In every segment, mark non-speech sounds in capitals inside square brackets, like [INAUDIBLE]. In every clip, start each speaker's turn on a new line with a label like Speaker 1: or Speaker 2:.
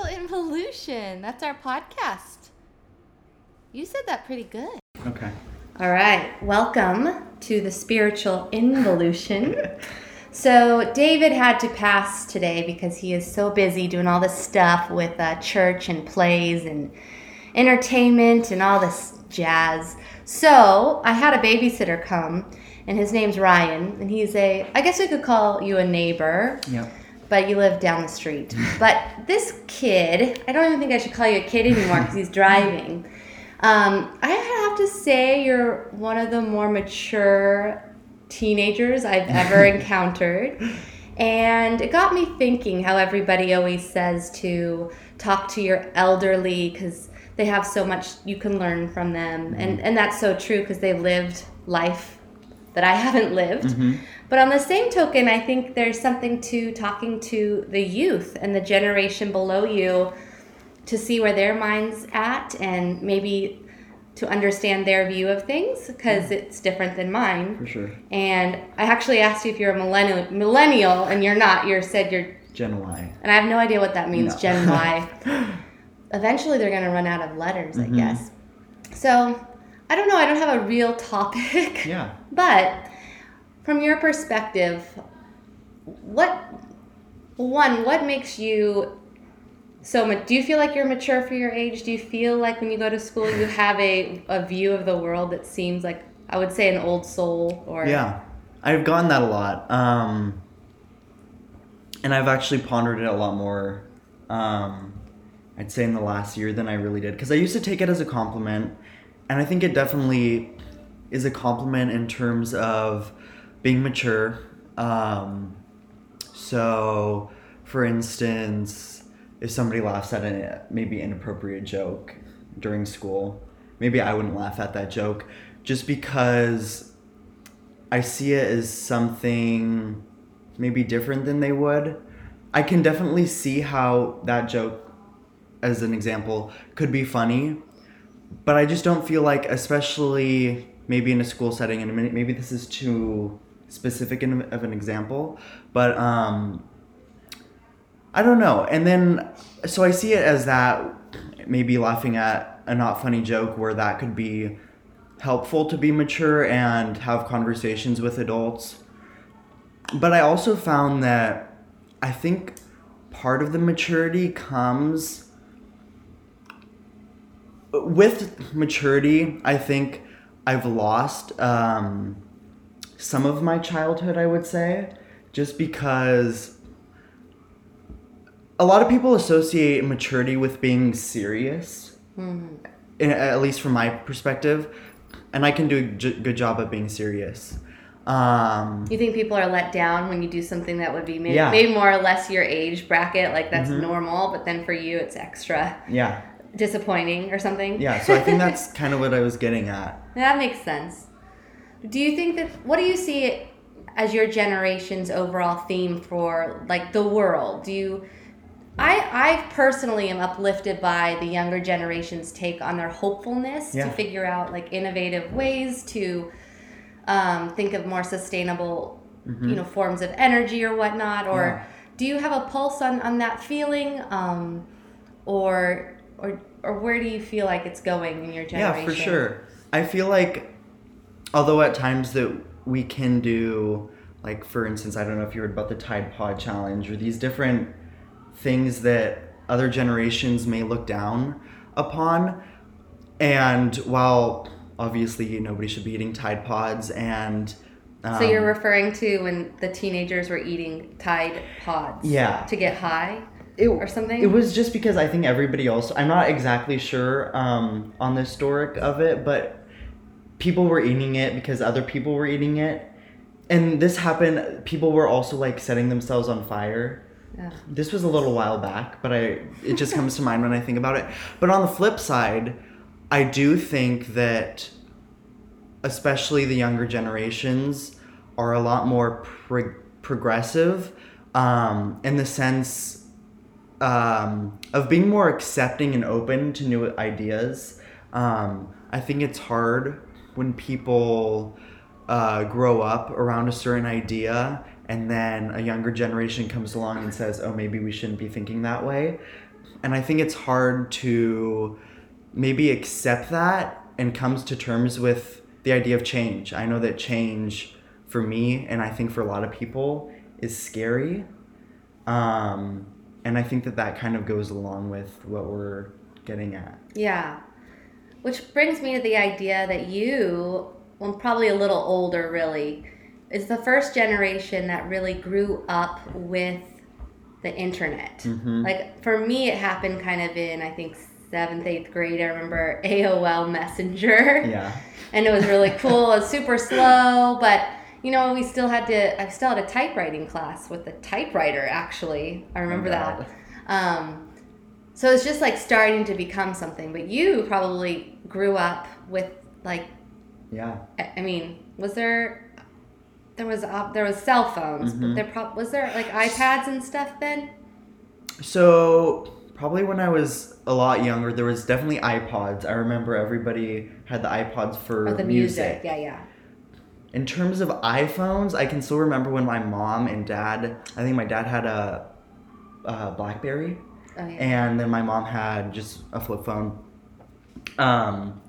Speaker 1: Spiritual Involution. That's our podcast. You said that pretty good.
Speaker 2: Okay.
Speaker 1: All right. Welcome to the Spiritual Involution. so, David had to pass today because he is so busy doing all this stuff with uh, church and plays and entertainment and all this jazz. So, I had a babysitter come, and his name's Ryan, and he's a, I guess we could call you a neighbor
Speaker 2: Yep.
Speaker 1: But you live down the street. [LAUGHS] But this kid, I don't even think I should call you a kid anymore because he's driving. Um, I have to say, you're one of the more mature teenagers I've ever [LAUGHS] encountered. And it got me thinking how everybody always says to talk to your elderly because they have so much you can learn from them. And, and that's so true because they've lived life that I haven't lived. But on the same token, I think there's something to talking to the youth and the generation below you to see where their mind's at and maybe to understand their view of things because it's different than mine.
Speaker 2: For sure.
Speaker 1: And I actually asked you if you're a millennial, millennial and you're not. You said you're,
Speaker 2: Gen Y.
Speaker 1: and I have no idea what that means,
Speaker 2: No.
Speaker 1: Gen Y. [LAUGHS] Eventually, they're going to run out of letters,
Speaker 2: Mhm.
Speaker 1: I guess. So, I don't know. I don't have a real topic.
Speaker 2: Yeah. [LAUGHS]
Speaker 1: But from your perspective, what one what makes you so much? Do you feel like you're mature for your age? Do you feel like when you go to school you [LAUGHS] have a, a view of the world that seems like I would say an old soul or
Speaker 2: Yeah. I've gotten that a lot. Um, and I've actually pondered it a lot more, um, I'd say in the last year than I really did. Because I used to take it as a compliment. And I think it definitely is a compliment in terms of being mature. Um, so, for instance, if somebody laughs at a maybe inappropriate joke during school, maybe I wouldn't laugh at that joke just because I see it as something maybe different than they would. I can definitely see how that joke, as an example, could be funny, but I just don't feel like, especially maybe in a school setting, and maybe this is too specific of an example, but um, I don't know. And then, so I see it as that maybe laughing at a not funny joke where that could be helpful to be mature and have conversations with adults. But I also found that I think part of the maturity comes with maturity. I think I've lost um, some of my childhood, I would say, just because a lot of people associate maturity with being serious, in, at least from my perspective, and I can do a j- good job of being serious. Um,
Speaker 1: You think people are let down when you do something that would be maybe,
Speaker 2: Yeah.
Speaker 1: maybe more or less your age bracket, like that's
Speaker 2: Mhm.
Speaker 1: normal, but then for you it's extra
Speaker 2: yeah,
Speaker 1: disappointing or something?
Speaker 2: yeah. So I think [LAUGHS] that's kind of what I was getting at.
Speaker 1: That makes sense. Do you think that what do you see as your generation's overall theme for like the world? Do you I I personally am uplifted by the younger generation's take on their hopefulness
Speaker 2: Yeah.
Speaker 1: to figure out like innovative ways to um, think of more sustainable you know forms of energy or whatnot or
Speaker 2: Mm-hmm. Yeah.
Speaker 1: do you have a pulse on, on that feeling um, or or or where do you feel like it's going in your generation
Speaker 2: Yeah, for sure. I feel like, although at times that we can do, like for instance, I don't know if you heard about the Tide Pod Challenge or these different things that other generations may look down upon. And while obviously nobody should be eating Tide Pods, and um,
Speaker 1: So you're referring to when the teenagers were eating Tide Pods?
Speaker 2: Yeah.
Speaker 1: To get high
Speaker 2: it,
Speaker 1: or something?
Speaker 2: It was just because I think everybody else. I'm not exactly sure um, on the historic of it, but people were eating it because other people were eating it, and this happened. People were also like setting themselves on fire.
Speaker 1: Ugh.
Speaker 2: This was a little while back, but I it just comes to mind when I think about it. But on the flip side, I do think that especially the younger generations are a lot more pro- progressive um, in the sense um, of being more accepting and open to new ideas. Um, I think it's hard when people uh, grow up around a certain idea and then a younger generation comes along and says, oh, maybe we shouldn't be thinking that way. and I think it's hard to maybe accept that and comes to terms with the idea of change. I know that change for me and I think for a lot of people is scary. Um, and I think that that kind of goes along with what we're getting at.
Speaker 1: Yeah. Which brings me to the idea that you, well, probably a little older really, is the first generation that really grew up with the internet.
Speaker 2: Mhm.
Speaker 1: Like for me, it happened kind of in, I think, seventh, eighth grade. I remember [LAUGHS] AOL Messenger.
Speaker 2: Yeah.
Speaker 1: and it was really cool. It was super slow, but you know, we still had to. I still had a typewriting class with a typewriter. Actually, I remember
Speaker 2: Oh,
Speaker 1: that. Um, so it's just like starting to become something. But you probably grew up with like,
Speaker 2: Yeah.
Speaker 1: I I mean, was there? There was uh, there was cell phones, but
Speaker 2: Mhm.
Speaker 1: there prob- was there like iPads and stuff then.
Speaker 2: So probably when I was a lot younger, there was definitely iPods. I remember everybody had the iPods for
Speaker 1: Or the music. Yeah, yeah.
Speaker 2: In terms of iPhones, I can still remember when my mom and dad. I think my dad had a, a BlackBerry,
Speaker 1: Oh yeah.
Speaker 2: and then my mom had just a flip phone. Um.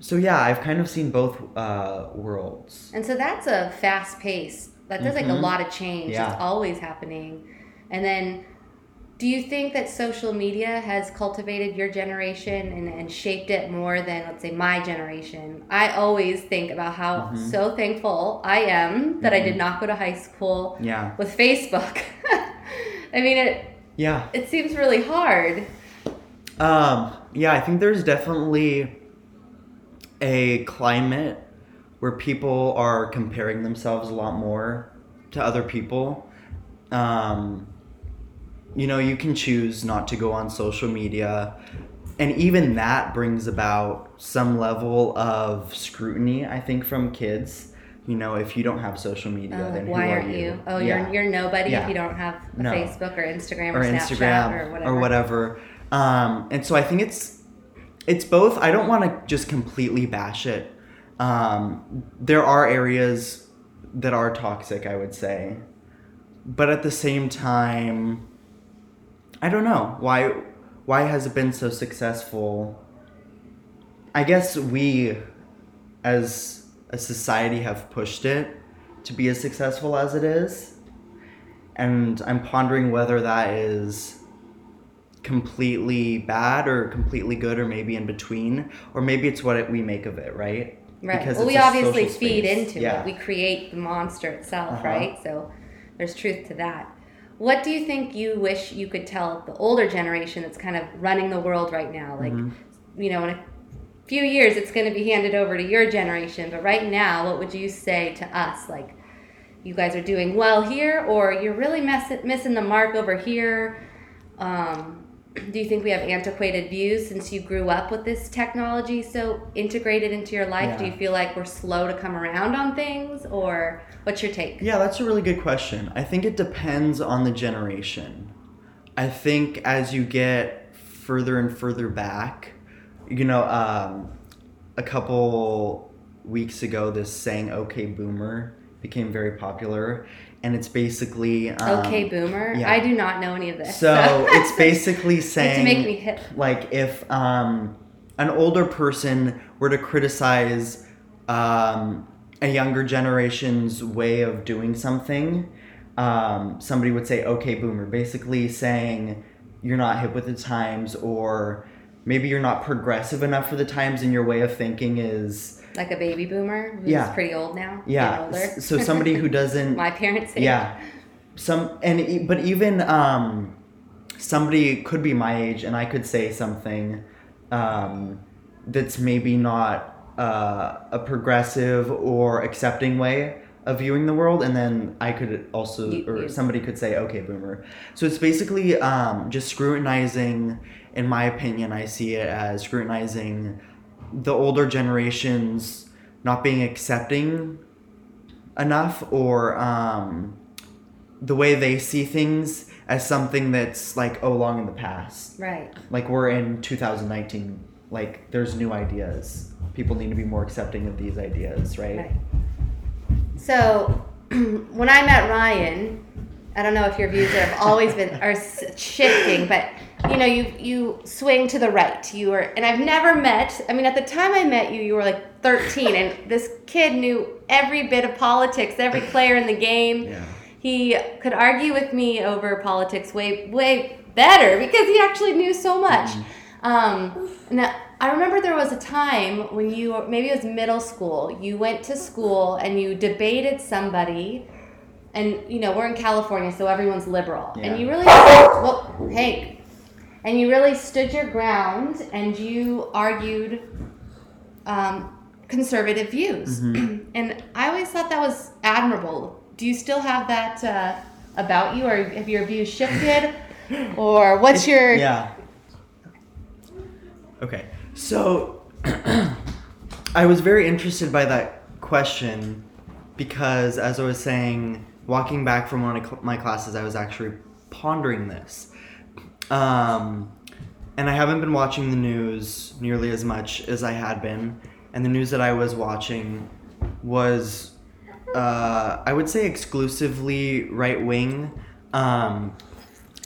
Speaker 2: So yeah, I've kind of seen both uh, worlds.
Speaker 1: And so that's a fast pace. That does like a
Speaker 2: Mhm.
Speaker 1: lot of change.
Speaker 2: Yeah.
Speaker 1: It's always happening. And then do you think that social media has cultivated your generation and, and shaped it more than let's say my generation? I always think about how
Speaker 2: Mhm.
Speaker 1: so thankful I am that I did
Speaker 2: Mhm.
Speaker 1: not go to high school
Speaker 2: Yeah.
Speaker 1: with Facebook. [LAUGHS] I mean it
Speaker 2: Yeah.
Speaker 1: it seems really hard.
Speaker 2: Um, yeah, I think there's definitely a climate where people are comparing themselves a lot more to other people. Um, you know, you can choose not to go on social media, and even that brings about some level of scrutiny, I think, from kids. You know, if you don't have social media,
Speaker 1: Oh,
Speaker 2: then
Speaker 1: why
Speaker 2: who are
Speaker 1: aren't
Speaker 2: you?
Speaker 1: you? Oh,
Speaker 2: Yeah
Speaker 1: you're you're nobody
Speaker 2: Yeah.
Speaker 1: if you don't have a
Speaker 2: No.
Speaker 1: Facebook or Instagram or,
Speaker 2: or
Speaker 1: Snapchat
Speaker 2: Instagram
Speaker 1: or whatever.
Speaker 2: Um, and so I think it's it's both. I don't want to just completely bash it. Um, there are areas that are toxic, I would say, but at the same time, I don't know why. Why has it been so successful? I guess we, as a society, have pushed it to be as successful as it is, and I'm pondering whether that is completely bad or completely good or maybe in between or maybe it's what it, we make of it right
Speaker 1: Right.
Speaker 2: Because
Speaker 1: well, we obviously feed into
Speaker 2: Yeah.
Speaker 1: it. We create the monster itself,
Speaker 2: Uh-huh.
Speaker 1: right? So there's truth to that. What do you think you wish you could tell the older generation that's kind of running the world right now? Like,
Speaker 2: Mhm.
Speaker 1: you know, in a few years it's going to be handed over to your generation, but right now, what would you say to us? Like, you guys are doing well here, or you're really mess- missing the mark over here? Um, do you think we have antiquated views since you grew up with this technology so integrated into your life? Do you feel like we're slow to come around on things, or what's your take?
Speaker 2: Yeah, that's a really good question. I think it depends on the generation. I think as you get further and further back, you know, um, a couple weeks ago, this saying "Okay, Boomer" became very popular, and it's basically um,
Speaker 1: okay, boomer.
Speaker 2: yeah.
Speaker 1: I do not know any of this.
Speaker 2: So it's [LAUGHS] basically saying
Speaker 1: to make me hip.
Speaker 2: like if um, an older person were to criticize um, a younger generation's way of doing something, um, somebody would say, "Okay, boomer," basically saying you're not hip with the times, or maybe you're not progressive enough for the times, and your way of thinking is
Speaker 1: Like a baby boomer who's
Speaker 2: Yeah.
Speaker 1: pretty old now.
Speaker 2: yeah. So somebody who [LAUGHS] doesn't
Speaker 1: my parents. age.
Speaker 2: yeah some and but even um somebody could be my age and i could say something um that's maybe not uh, a progressive or accepting way of viewing the world and then i could also
Speaker 1: You-
Speaker 2: or
Speaker 1: you-
Speaker 2: somebody could say okay boomer so it's basically um just scrutinizing in my opinion i see it as scrutinizing the older generations not being accepting enough or um, the way they see things as something that's like oh long in the past
Speaker 1: Right.
Speaker 2: like we're in 2019 like there's new ideas people need to be more accepting of these ideas right,
Speaker 1: Right. So, [CLEARS THROAT] when I met Ryan, I don't know if your views have always been are shifting, but you know, you you swing to the right. You were, and I've never met. I mean, at the time I met you, you were like 13, and this kid knew every bit of politics, every player in the game.
Speaker 2: Yeah.
Speaker 1: He could argue with me over politics way way better because he actually knew so much. Um, now, I remember there was a time when you maybe it was middle school. You went to school and you debated somebody and you know we're in California, so everyone's liberal,
Speaker 2: Yeah.
Speaker 1: and you really, well, hey, and you really stood your ground, and you argued um, conservative views, [CLEARS THROAT] and I always thought that was admirable. Do you still have that uh, about you, or have your views shifted, [LAUGHS] or what's your?
Speaker 2: Yeah. Okay. So [CLEARS THROAT] I was very interested by that question because, as I was saying, walking back from one of my classes, I was actually pondering this. Um, and I haven't been watching the news nearly as much as I had been. And the news that I was watching was, uh, I would say, exclusively right wing. Um,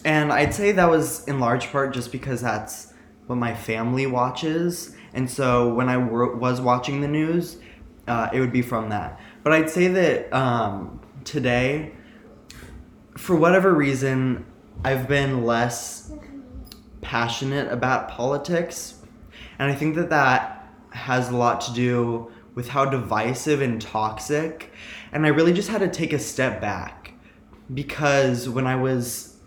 Speaker 2: and I'd say that was in large part just because that's what my family watches. And so when I were, was watching the news, uh, it would be from that. But I'd say that um, today, for whatever reason, I've been less passionate about politics. And I think that that has a lot to do with how divisive and toxic. And I really just had to take a step back because when I was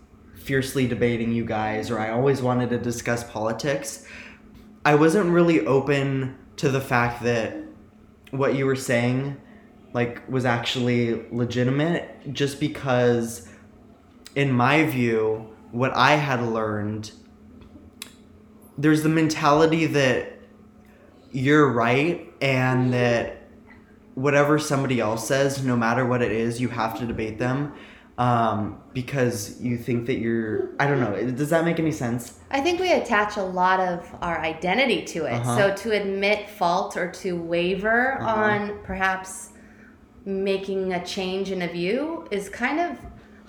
Speaker 2: fiercely debating you guys, or I always wanted to discuss politics, I wasn't really open to the fact that what you were saying like was actually legitimate just because in my view what I had learned there's the mentality that you're right and that whatever somebody else says no matter what it is you have to debate them um, because you think that you're i don't know does that make any sense
Speaker 1: I think we attach a lot of our identity to it.
Speaker 2: Uh-huh.
Speaker 1: So to admit fault or to waver
Speaker 2: Uh-huh.
Speaker 1: on perhaps making a change in a view is kind of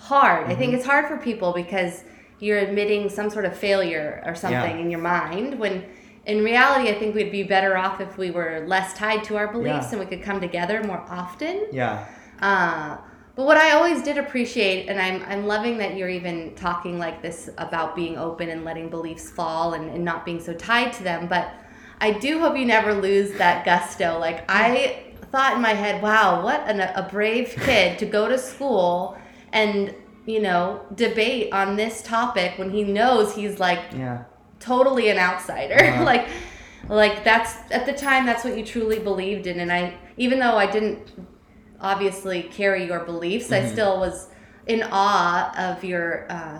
Speaker 1: hard. I
Speaker 2: Mm-hmm.
Speaker 1: think it's hard for people because you're admitting some sort of failure or something
Speaker 2: Yeah.
Speaker 1: in your mind when in reality I think we'd be better off if we were less tied to our beliefs
Speaker 2: Yeah.
Speaker 1: and we could come together more often.
Speaker 2: yeah
Speaker 1: Uh, but what I always did appreciate, and I'm, I'm loving that you're even talking like this about being open and letting beliefs fall and, and not being so tied to them. But I do hope you never lose that gusto. Like, I thought in my head, wow, what an, a brave kid to go to school and, you know, debate on this topic when he knows he's like
Speaker 2: yeah
Speaker 1: totally an outsider. [LAUGHS]
Speaker 2: Uh-huh.
Speaker 1: like like that's at the time that's what you truly believed in and I even though I didn't obviously carry your beliefs, I
Speaker 2: Mhm.
Speaker 1: still was in awe of your uh,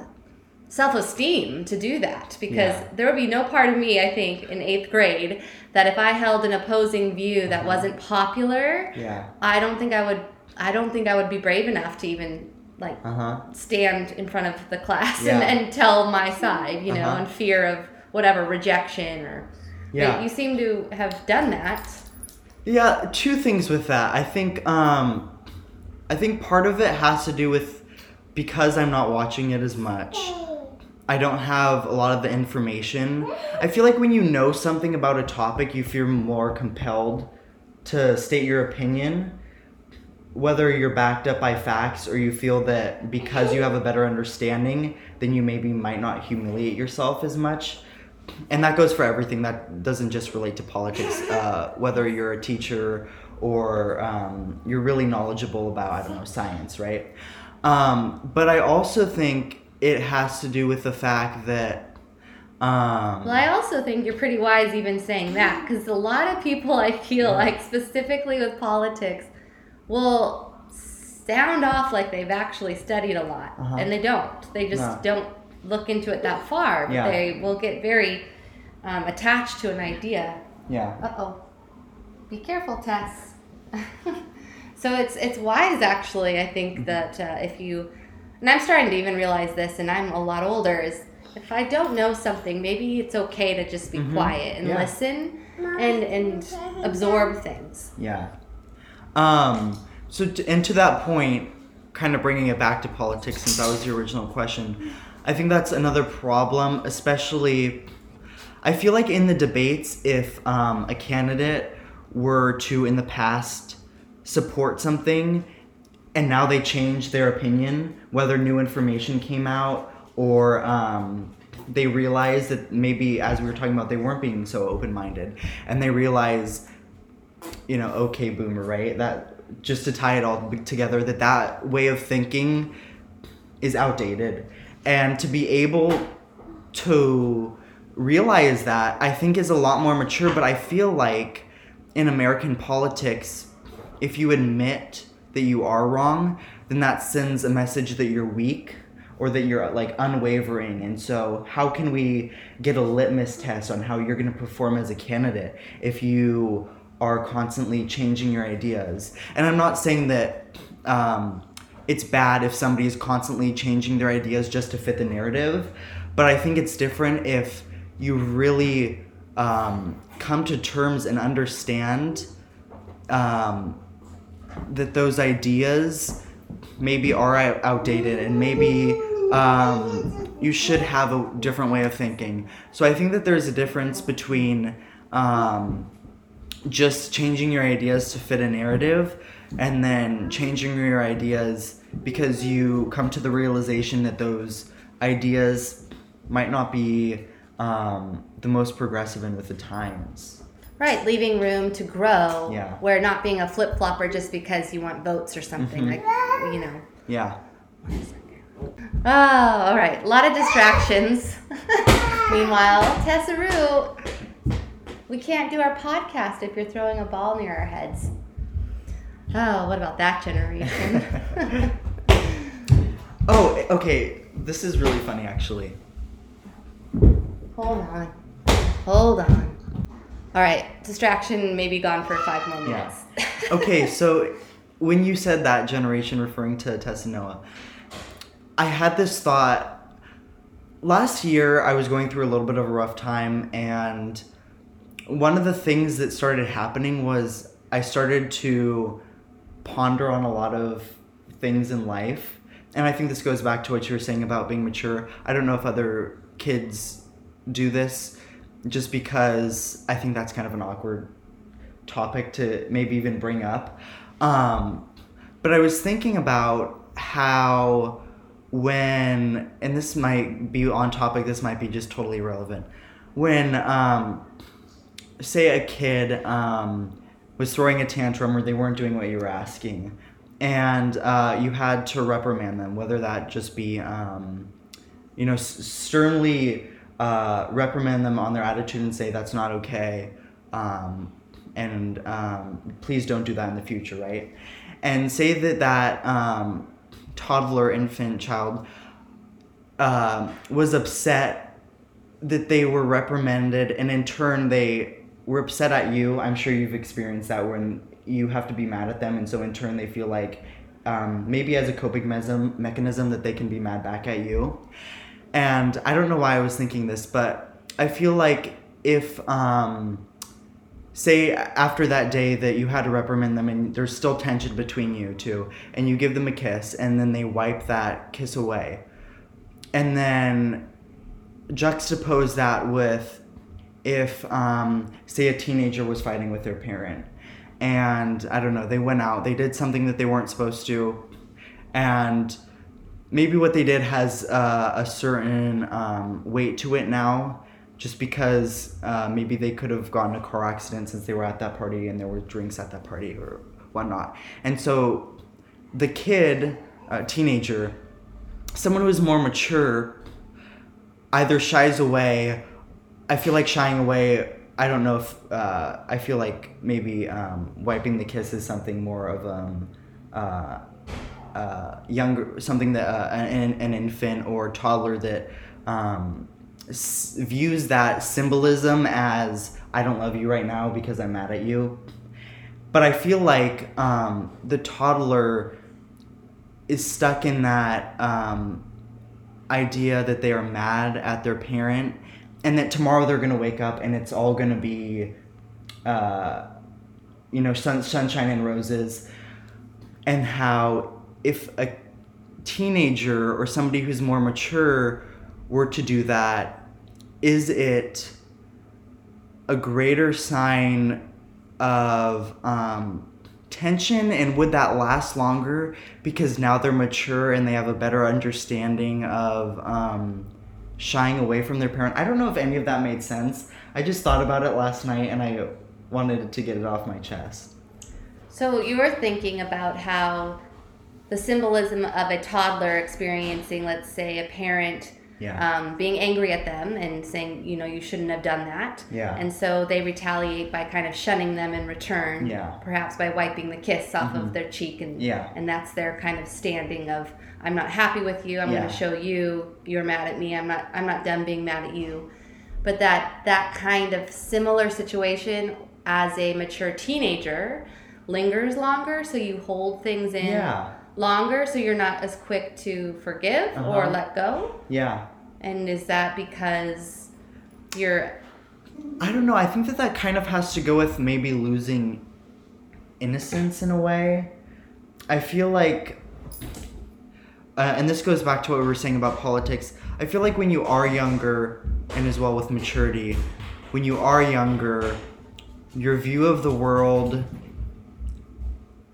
Speaker 1: self-esteem to do that because
Speaker 2: Yeah.
Speaker 1: there would be no part of me I think in 8th grade that if I held an opposing view that
Speaker 2: Uh-huh.
Speaker 1: wasn't popular,
Speaker 2: yeah
Speaker 1: I don't think I would I don't think I would be brave enough to even like
Speaker 2: uh-huh
Speaker 1: stand in front of the class
Speaker 2: Yeah.
Speaker 1: and, and tell my side, you know,
Speaker 2: Uh-huh.
Speaker 1: in fear of whatever rejection or.
Speaker 2: Yeah.
Speaker 1: But you seem to have done that.
Speaker 2: Yeah, two things with that. I think um I think part of it has to do with because I'm not watching it as much. I don't have a lot of the information. I feel like when you know something about a topic, you feel more compelled to state your opinion, whether you're backed up by facts or you feel that because you have a better understanding, then you maybe might not humiliate yourself as much. And that goes for everything. That doesn't just relate to politics. [LAUGHS] Uh, whether you're a teacher or um, you're really knowledgeable about, I don't know, science, right? Um, but I also think it has to do with the fact that. Um,
Speaker 1: Well, I also think you're pretty wise even saying that because a lot of people I feel
Speaker 2: Yeah.
Speaker 1: like specifically with politics will sound off like they've actually studied a lot
Speaker 2: Uh-huh.
Speaker 1: and they don't. They just
Speaker 2: No.
Speaker 1: don't look into it that far. But
Speaker 2: Yeah.
Speaker 1: they will get very um, attached to an idea.
Speaker 2: yeah.
Speaker 1: Uh oh. Be careful, Tess. [LAUGHS] so it's it's wise actually. I think that uh, if you, and I'm starting to even realize this, and I'm a lot older. Is if I don't know something, maybe it's okay to just be
Speaker 2: Mhm.
Speaker 1: quiet and
Speaker 2: Yeah.
Speaker 1: listen and and absorb things.
Speaker 2: Yeah. Um, so, to, and to that point, kind of bringing it back to politics, since that was the original question, I think that's another problem, especially. I feel like in the debates, if um, a candidate were to, in the past, support something and now they change their opinion, whether new information came out or um, they realize that maybe, as we were talking about, they weren't being so open minded and they realize, you know, okay, boomer, right? That just to tie it all together, that that way of thinking is outdated. And to be able to realize that, I think is a lot more mature, but I feel like in American politics, if you admit that you are wrong, then that sends a message that you're weak or that you're like unwavering. And so, how can we get a litmus test on how you're going to perform as a candidate if you are constantly changing your ideas? And I'm not saying that um, it's bad if somebody is constantly changing their ideas just to fit the narrative, but I think it's different if you really um, come to terms and understand um, that those ideas maybe are outdated and maybe um, you should have a different way of thinking. So I think that there's a difference between um, just changing your ideas to fit a narrative and then changing your ideas because you come to the realization that those ideas might not be um, the most progressive and with the times.
Speaker 1: Right, leaving room to grow.
Speaker 2: Yeah.
Speaker 1: Where not being a flip flopper just because you want votes or something
Speaker 2: Mhm.
Speaker 1: like, you know.
Speaker 2: Yeah.
Speaker 1: Oh, all right. A lot of distractions. [LAUGHS] Meanwhile, Tessa Rue, we can't do our podcast if you're throwing a ball near our heads. Oh, what about that generation? [LAUGHS]
Speaker 2: Oh, okay. This is really funny, actually.
Speaker 1: Hold on. Hold on. All right, distraction maybe gone for five more minutes. [LAUGHS]
Speaker 2: Okay, so when you said that generation referring to Tess and Noah, I had this thought. Last year, I was going through a little bit of a rough time, and one of the things that started happening was I started to ponder on a lot of things in life. And I think this goes back to what you were saying about being mature. I don't know if other kids do this just because I think that's kind of an awkward topic to maybe even bring up. Um, but I was thinking about how when, and this might be on topic, this might be just totally irrelevant. When, um, say, a kid um, was throwing a tantrum or they weren't doing what you were asking, and uh, you had to reprimand them, whether that just be, um, you know, sternly uh, reprimand them on their attitude and say that's not okay, um, and um, please don't do that in the future, right? And say that that um, toddler, infant, child um, was upset that they were reprimanded, and in turn they were upset at you. I'm sure you've experienced that when you have to be mad at them, and so in turn they feel like um, maybe as a coping mechanism, mechanism that they can be mad back at you. And I don't know why I was thinking this, but I feel like if, um, say, after that day that you had to reprimand them and there's still tension between you two, and you give them a kiss, and then they wipe that kiss away, and then juxtapose that with if, um, say, a teenager was fighting with their parent, and I don't know, they went out, they did something that they weren't supposed to, and maybe what they did has uh, a certain um, weight to it now just because uh, maybe they could have gotten a car accident since they were at that party and there were drinks at that party or whatnot. And so the kid uh, teenager someone who is more mature either shies away i feel like shying away i don't know if uh, i feel like maybe um, wiping the kiss is something more of um, uh, uh, younger something that uh, an, an infant or toddler that um, s- views that symbolism as I don't love you right now because I'm mad at you. But I feel like um, the toddler is stuck in that um, idea that they are mad at their parent and that tomorrow they're going to wake up and it's all going to be, uh, you know, sun, sunshine and roses. And how if a teenager or somebody who's more mature were to do that, is it a greater sign of um, tension and would that last longer because now they're mature and they have a better understanding of um, shying away from their parent? I don't know if any of that made sense. I just thought about it last night and I wanted to get it off my chest.
Speaker 1: So you were thinking about how the symbolism of a toddler experiencing, let's say, a parent
Speaker 2: Yeah.
Speaker 1: um, being angry at them and saying, you know, you shouldn't have done that.
Speaker 2: Yeah.
Speaker 1: And so they retaliate by kind of shunning them in return.
Speaker 2: Yeah.
Speaker 1: Perhaps by wiping the kiss off of
Speaker 2: Mhm.
Speaker 1: their cheek and
Speaker 2: Yeah.
Speaker 1: and that's their kind of standing of I'm not happy with you. I'm
Speaker 2: Yeah.
Speaker 1: going to show you you're mad at me. I'm not I'm not done being mad at you. But that that kind of similar situation as a mature teenager lingers longer so you hold things in
Speaker 2: Yeah.
Speaker 1: longer so you're not as quick to forgive or
Speaker 2: Uh-huh.
Speaker 1: let go.
Speaker 2: Yeah.
Speaker 1: And is that because you're
Speaker 2: I don't know. I think that that kind of has to go with maybe losing innocence in a way. I feel like, uh, and this goes back to what we were saying about politics. I feel like when you are younger, and as well with maturity, when you are younger, your view of the world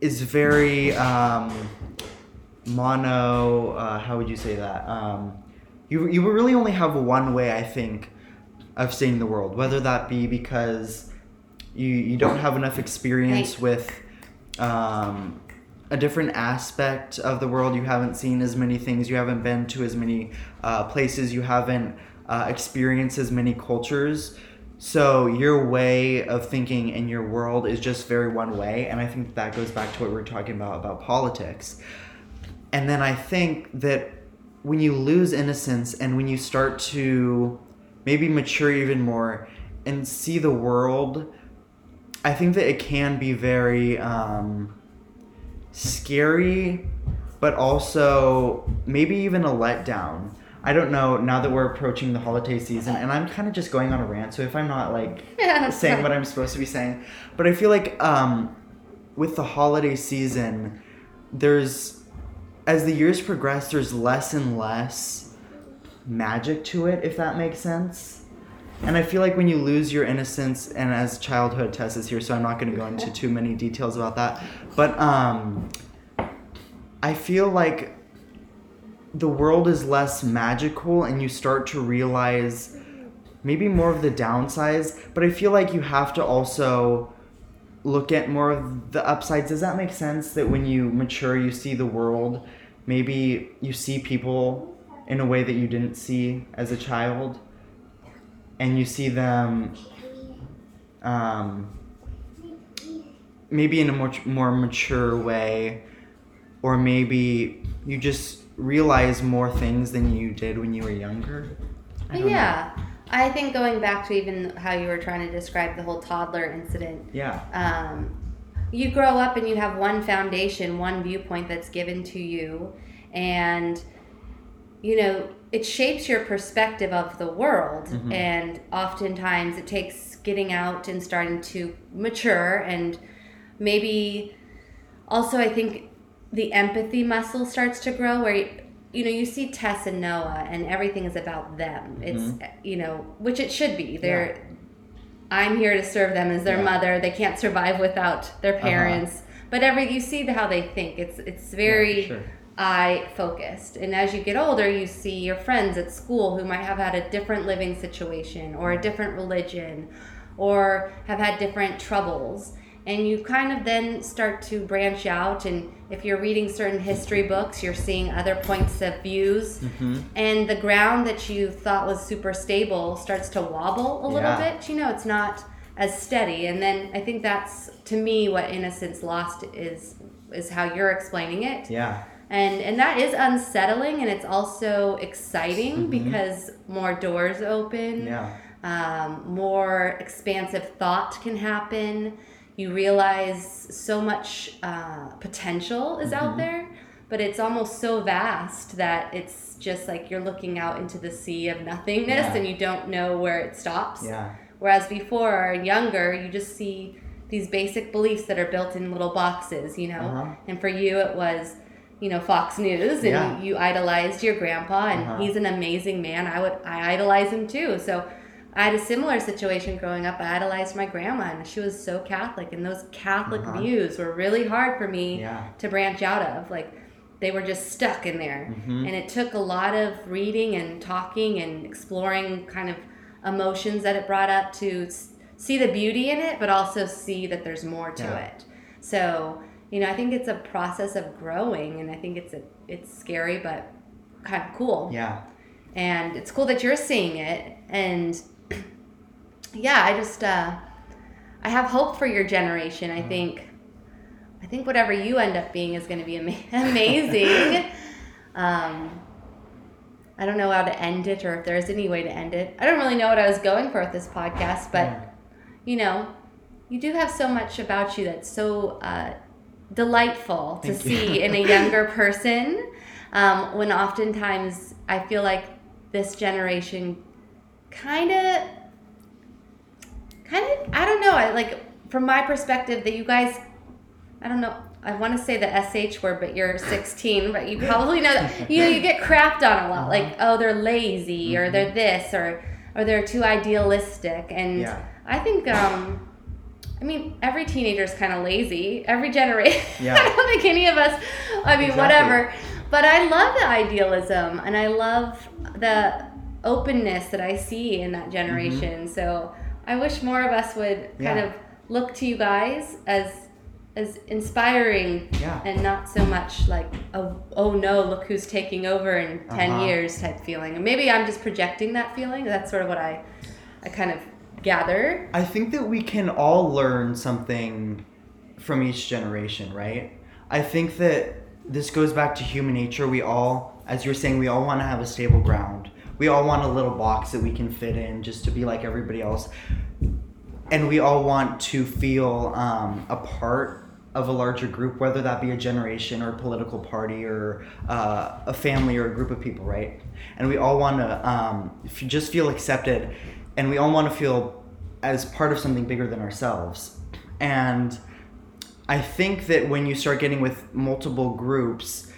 Speaker 2: is very um, mono. Uh, how would you say that? Um, you you really only have one way, I think, of seeing the world. Whether that be because you you don't have enough experience
Speaker 1: Right.
Speaker 2: with um, a different aspect of the world. You haven't seen as many things. You haven't been to as many uh, places. You haven't uh, experienced as many cultures. So your way of thinking and your world is just very one way, and I think that goes back to what we are talking about about politics. And then I think that when you lose innocence and when you start to maybe mature even more and see the world, I think that it can be very um, scary, but also maybe even a letdown. I don't know now that we're approaching the holiday season, and I'm kind of just going on a rant. So if I'm not like [LAUGHS]
Speaker 1: Yeah,
Speaker 2: saying
Speaker 1: fine.
Speaker 2: what I'm supposed to be saying, but I feel like um, with the holiday season, there's as the years progress, there's less and less magic to it, if that makes sense. And I feel like when you lose your innocence, and as childhood Tess is here, so I'm not going to go into too many details about that, but um, I feel like the world is less magical, and you start to realize maybe more of the downsides. But I feel like you have to also look at more of the upsides. Does that make sense? That when you mature, you see the world, maybe you see people in a way that you didn't see as a child, and you see them um, maybe in a much more mature way, or maybe you just realize more things than you did when you were younger. Don't know.
Speaker 1: I think going back to even how you were trying to describe the whole toddler incident,
Speaker 2: Yeah.
Speaker 1: um, you grow up and you have one foundation, one viewpoint that's given to you, and you know it shapes your perspective of the world.
Speaker 2: Mhm.
Speaker 1: And oftentimes it takes getting out and starting to mature, and maybe also I think the empathy muscle starts to grow where. You, know, you see Tess and Noah, and everything is about them. It's
Speaker 2: Mhm.
Speaker 1: you know, which it should be. They're I'm here to serve them as their
Speaker 2: Yeah.
Speaker 1: mother. They can't survive without their
Speaker 2: Uh-huh.
Speaker 1: parents. But every you see how they think. It's it's very
Speaker 2: Yeah, sure.
Speaker 1: I focused. And as you get older, you see your friends at school who might have had a different living situation or a different religion or have had different troubles. And you kind of then start to branch out. And if you're reading certain history books, you're seeing other points of views.
Speaker 2: Mhm.
Speaker 1: And the ground that you thought was super stable starts to wobble a little
Speaker 2: Yeah.
Speaker 1: bit. You know, it's not as steady. And then I think that's to me what innocence lost is is how you're explaining it
Speaker 2: Yeah.
Speaker 1: and and that is unsettling and it's also exciting
Speaker 2: Mhm.
Speaker 1: because more doors open
Speaker 2: Yeah.
Speaker 1: um, more expansive thought can happen you realize so much uh, potential is out
Speaker 2: Mhm.
Speaker 1: there but it's almost so vast that it's just like you're looking out into the sea of nothingness
Speaker 2: Yeah.
Speaker 1: and you don't know where it stops
Speaker 2: Yeah.
Speaker 1: Whereas before, younger, you just see these basic beliefs that are built in little boxes, you know.
Speaker 2: Uh-huh.
Speaker 1: And for you, it was you know Fox News and
Speaker 2: Yeah.
Speaker 1: you idolized your grandpa and
Speaker 2: Uh-huh.
Speaker 1: he's an amazing man. I would I idolize him too. So I had a similar situation growing up. I idolized my grandma and she was so Catholic and those Catholic
Speaker 2: Uh-huh.
Speaker 1: views were really hard for me
Speaker 2: Yeah.
Speaker 1: to branch out of. Like they were just stuck in there.
Speaker 2: Mhm.
Speaker 1: And it took a lot of reading and talking and exploring kind of emotions that it brought up to see the beauty in it, but also see that there's more to
Speaker 2: Yeah.
Speaker 1: it. So, you know, I think it's a process of growing, and I think it's a it's scary, but kind of cool.
Speaker 2: Yeah.
Speaker 1: And it's cool that you're seeing it, and yeah, I just uh, I have hope for your generation. I think I think whatever you end up being is going to be ama- [LAUGHS] amazing. um, I don't know how to end it, or if there's any way to end it. I don't really know what I was going for with this podcast, but
Speaker 2: Yeah.
Speaker 1: you know, you do have so much about you that's so uh, delightful to
Speaker 2: you.
Speaker 1: see in a [LAUGHS] younger person. Um, when oftentimes I feel like this generation kind of, kind of, I don't know. I like from my perspective that you guys, I don't know. I want to say the sh word, but you're 16, but you probably know that you know you get crapped on a lot. Uh-huh. Like, oh, they're lazy, or mm-hmm. they're this, or or they're too idealistic, and
Speaker 2: Yeah.
Speaker 1: I think, um, I mean, every teenager is kind of lazy. Every generation. [LAUGHS]
Speaker 2: Yeah.
Speaker 1: I don't think any of us. I mean,
Speaker 2: Exactly.
Speaker 1: whatever. But I love the idealism, and I love the openness that I see in that generation. Mm-hmm. So I wish more of us would kind
Speaker 2: Mm-hmm.
Speaker 1: Of look to you guys as as inspiring
Speaker 2: Yeah.
Speaker 1: and not so much like oh, oh no look who's taking over in 10
Speaker 2: Uh-huh.
Speaker 1: years type feeling and maybe i'm just projecting that feeling that's sort of what i i kind of gather
Speaker 2: I think that we can all learn something from each generation, right? I think that this goes back to human nature. We all, as you're saying, we all want to have a stable ground. We all want a little box that we can fit in just to be like everybody else. And we all want to feel um, a part of a larger group, whether that be a generation or a political party or uh, a family or a group of people, right? And we all want to um, just feel accepted, and we all want to feel as part of something bigger than ourselves. And I think that when you start getting with multiple groups,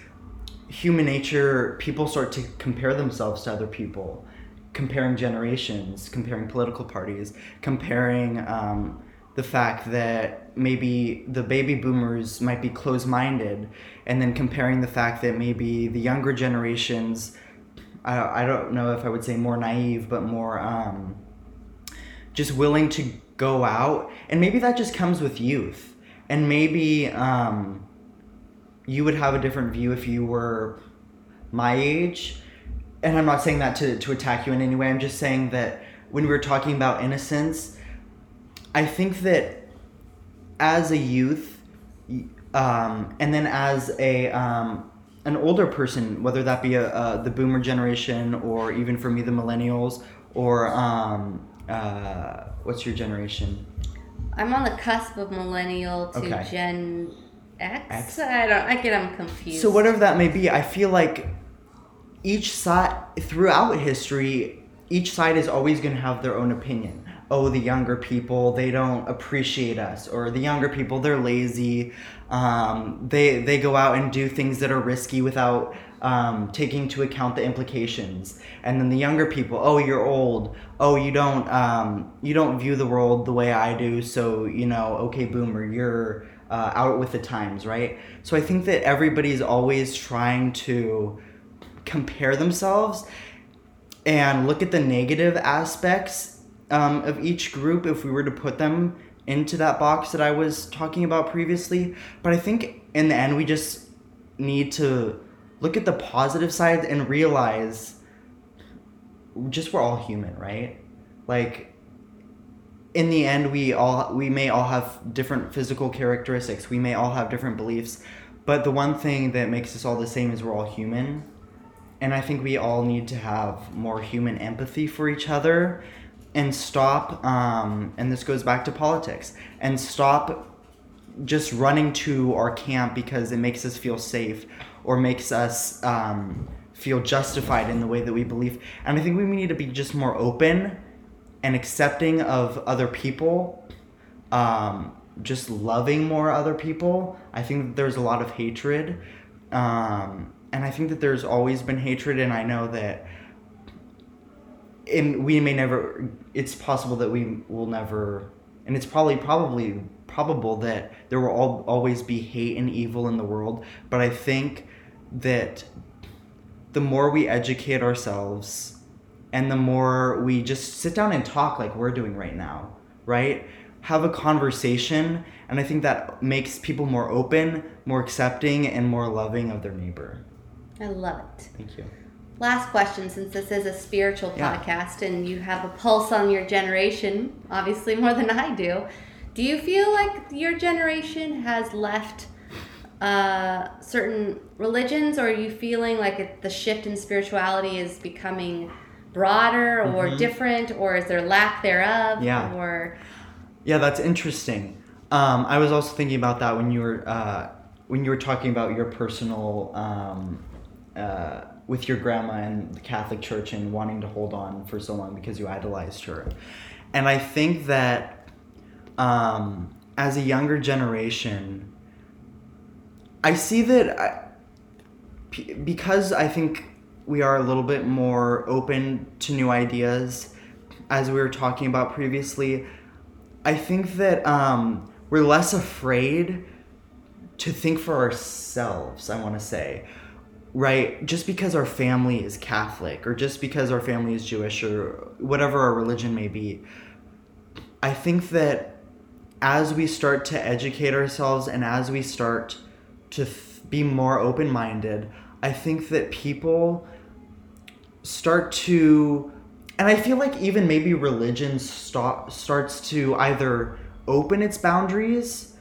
Speaker 2: human nature, people start to compare themselves to other people, comparing generations, comparing political parties, comparing um, the fact that maybe the baby boomers might be closed minded, and then comparing the fact that maybe the younger generations, I, I don't know if I would say more naive, but more. Um, just willing to go out and maybe that just comes with youth and maybe um, you would have a different view if you were my age. And i'm not saying that to, to attack you in any way. I'm just saying that when we were talking about innocence i think that as a youth um, and then as a um, an older person whether that be a, uh, the boomer generation or even for me the millennials or um, uh, what's your generation?
Speaker 1: I'm on the cusp of millennial to
Speaker 2: Okay.
Speaker 1: gen x?
Speaker 2: X.
Speaker 1: i don't i get i'm confused
Speaker 2: So whatever that may be, I feel like each side throughout history, each side is always going to have their own opinion. Oh, the younger people, they don't appreciate us, or the younger people, they're lazy. Um, they they go out and do things that are risky without um, taking into account the implications. And then the younger people, oh, you're old. Oh, you don't um, you don't view the world the way I do. So you know, okay, boomer, you're uh, out with the times, right? So I think that everybody's always trying to compare themselves and look at the negative aspects um, of each group if we were to put them into that box that I was talking about previously. But I think in the end, we just need to look at the positive side and realize just we're all human, right? Like, in the end we all we may all have different physical characteristics. We may all have different beliefs. But the one thing that makes us all the same is we're all human. And i think we all need to have more human empathy for each other and stop um, and this goes back to politics and stop just running to our camp because it makes us feel safe or makes us um, feel justified in the way that we believe. And i think we need to be just more open and accepting of other people, um, just loving more other people. I think there's a lot of hatred Um, and I think that there's always been hatred, and I know that and we may never it's possible that we will never and it's probably probably probable that there will all, always be hate and evil in the world but i think that the more we educate ourselves and the more we just sit down and talk like we're doing right now right? Have a conversation and i think that makes people more open more accepting and more loving of their neighbor.
Speaker 1: I love it.
Speaker 2: Thank you.
Speaker 1: Last question since this is a spiritual
Speaker 2: Yeah.
Speaker 1: podcast and you have a pulse on your generation obviously more than i do do you feel like your generation has left uh, certain religions or are you feeling like it, the shift in spirituality is becoming broader or
Speaker 2: Mhm.
Speaker 1: different or is there lack thereof
Speaker 2: Yeah.
Speaker 1: or
Speaker 2: Yeah, that's interesting. Um, I was also thinking about that when you were uh, when you were talking about your personal um, uh, with your grandma and the Catholic Church and wanting to hold on for so long because you idolized her, and I think that um, as a younger generation, I see that I, because I think we are a little bit more open to new ideas, as we were talking about previously. I think that um, we're less afraid to think for ourselves, I want to say. Right? Just because our family is Catholic or just because our family is Jewish or whatever our religion may be. I think that as we start to educate ourselves and as we start to th- be more open minded, I think that people start to and I feel like even maybe religion stop, starts to either open its boundaries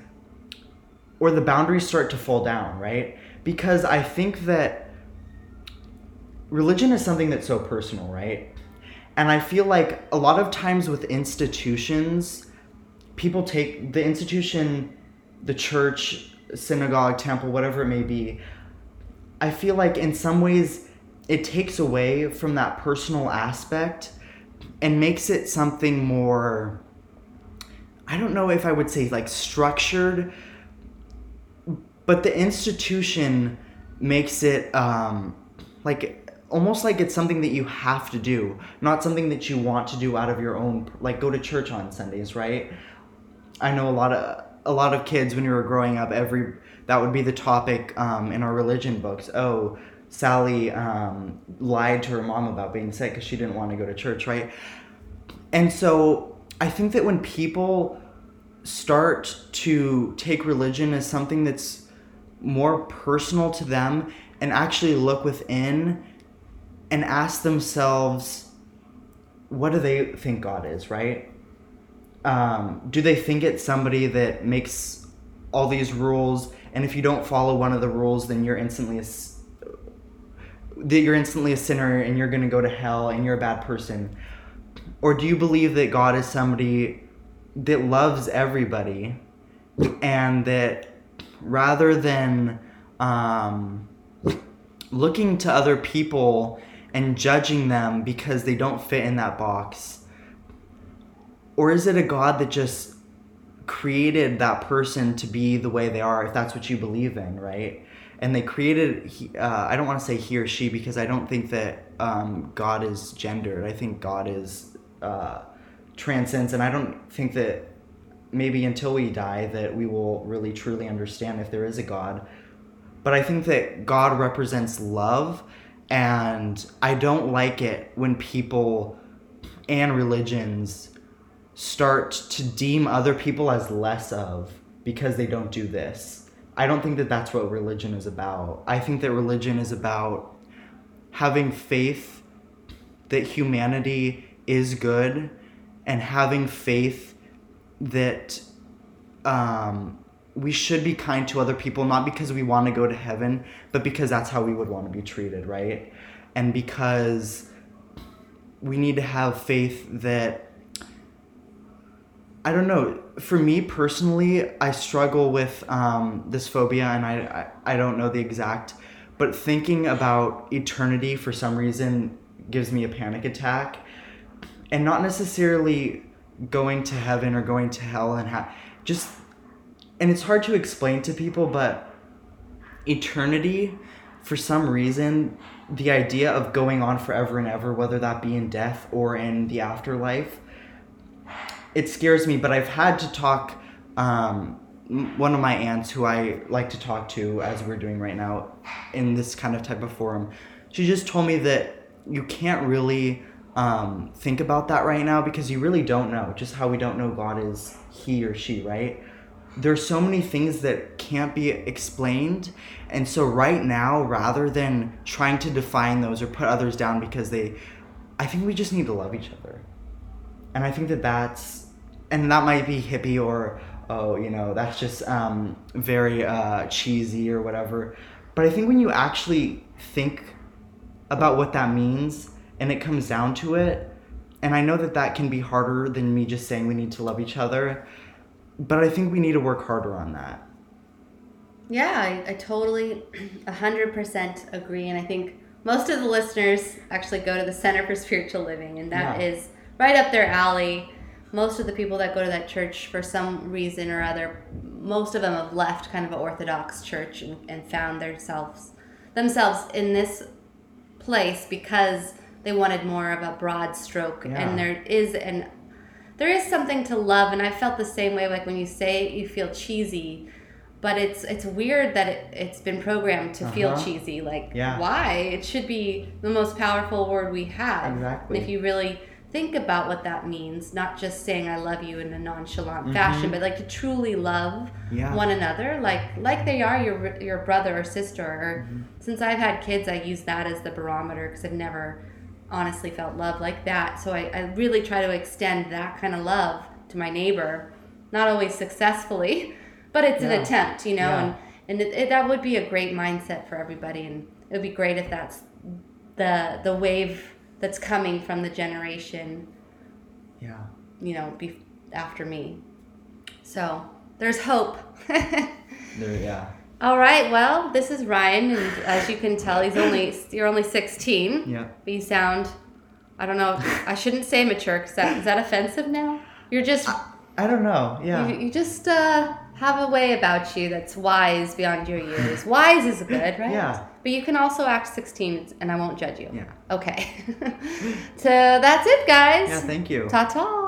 Speaker 2: or the boundaries start to fall down, right? Because I think that religion is something that's so personal, right? And I feel like a lot of times with institutions, people take the institution, the church, synagogue, temple, whatever it may be, I feel like in some ways it takes away from that personal aspect and makes it something more I don't know if I would say like structured but the institution makes it um like almost like it's something that you have to do not something that you want to do out of your own like go to church on Sundays right? I know a lot of a lot of kids when you were growing up every that would be the topic um, in our religion books oh Sally um, lied to her mom about being sick because she didn't want to go to church right and so I think that when people start to take religion as something that's more personal to them and actually look within and ask themselves what do they think God is, right? Um, do they think it's somebody that makes all these rules and if you don't follow one of the rules then you're instantly a that you're instantly a sinner and you're going to go to hell and you're a bad person. Or do you believe that God is somebody that loves everybody and that rather than um, looking to other people and judging them because they don't fit in that box or is it a god that just created that person to be the way they are if that's what you believe in right? And they created he- uh, i don't want to say he or she because i don't think that um, god is gendered. I think god is uh, transcends and i don't think that maybe until we die that we will really truly understand if there is a god. But i think that god represents love and i don't like it when people and religions start to deem other people as less of because they don't do this. I don't think that that's what religion is about. I think that religion is about having faith that humanity is good and having faith that um, we should be kind to other people, not because we want to go to heaven, but because that's how we would want to be treated, right? And because we need to have faith that I don't know. For me personally, I struggle with um, this phobia, and I, I I don't know the exact, but thinking about eternity for some reason gives me a panic attack, and not necessarily going to heaven or going to hell and ha- just, and it's hard to explain to people, but eternity, for some reason, the idea of going on forever and ever, whether that be in death or in the afterlife, it scares me. But I've had to talk. Um, one of my aunts, who I like to talk to, as we're doing right now, in this kind of type of forum, she just told me that you can't really um, think about that right now because you really don't know. Just how we don't know God is He or She, right? there's so many things that can't be explained and so right now rather than trying to define those or put others down because they i think we just need to love each other and i think that that's and that might be hippie or oh you know that's just um, very uh, cheesy or whatever but i think when you actually think about what that means and it comes down to it and i know that that can be harder than me just saying we need to love each other but I think we need to work harder on that.
Speaker 1: Yeah, I, I totally [CLEARS THROAT] 100% agree. And I think most of the listeners actually go to the Center for Spiritual Living, and that
Speaker 2: Yeah.
Speaker 1: is right up their alley. Most of the people that go to that church, for some reason or other, most of them have left kind of an Orthodox church and, and found themselves themselves in this place because they wanted more of a broad stroke.
Speaker 2: Yeah.
Speaker 1: And there is an there is something to love and i felt the same way like when you say it, you feel cheesy but it's it's weird that it, it's been programmed to feel
Speaker 2: Uh-huh.
Speaker 1: cheesy like
Speaker 2: Yeah.
Speaker 1: why it should be the most powerful word we have
Speaker 2: Exactly.
Speaker 1: And if you really think about what that means not just saying i love you in a nonchalant
Speaker 2: Mhm.
Speaker 1: fashion but like to truly love
Speaker 2: Yeah.
Speaker 1: one another like like they are your your brother or sister or
Speaker 2: Mm-hmm.
Speaker 1: since i've had kids i use that as the barometer because i've never honestly felt love like that so I, I really try to extend that kind of love to my neighbor not always successfully [LAUGHS] but it's an attempt you know
Speaker 2: Yeah.
Speaker 1: and and it, it, that would be a great mindset for everybody and it would be great if that's the the wave that's coming from the generation
Speaker 2: Yeah.
Speaker 1: you know be after me so there's hope [LAUGHS]
Speaker 2: There, yeah.
Speaker 1: all right well this is ryan and as you can tell he's only you're only 16
Speaker 2: Yeah.
Speaker 1: but you sound i don't know i shouldn't say mature because that, is that offensive now you're just
Speaker 2: I don't know. Yeah.
Speaker 1: you, you just uh, have a way about you that's wise beyond your years wise is good right
Speaker 2: Yeah.
Speaker 1: But you can also act 16 and i won't judge you
Speaker 2: Yeah.
Speaker 1: okay [LAUGHS] so that's it guys
Speaker 2: Yeah. Thank you.
Speaker 1: ta-ta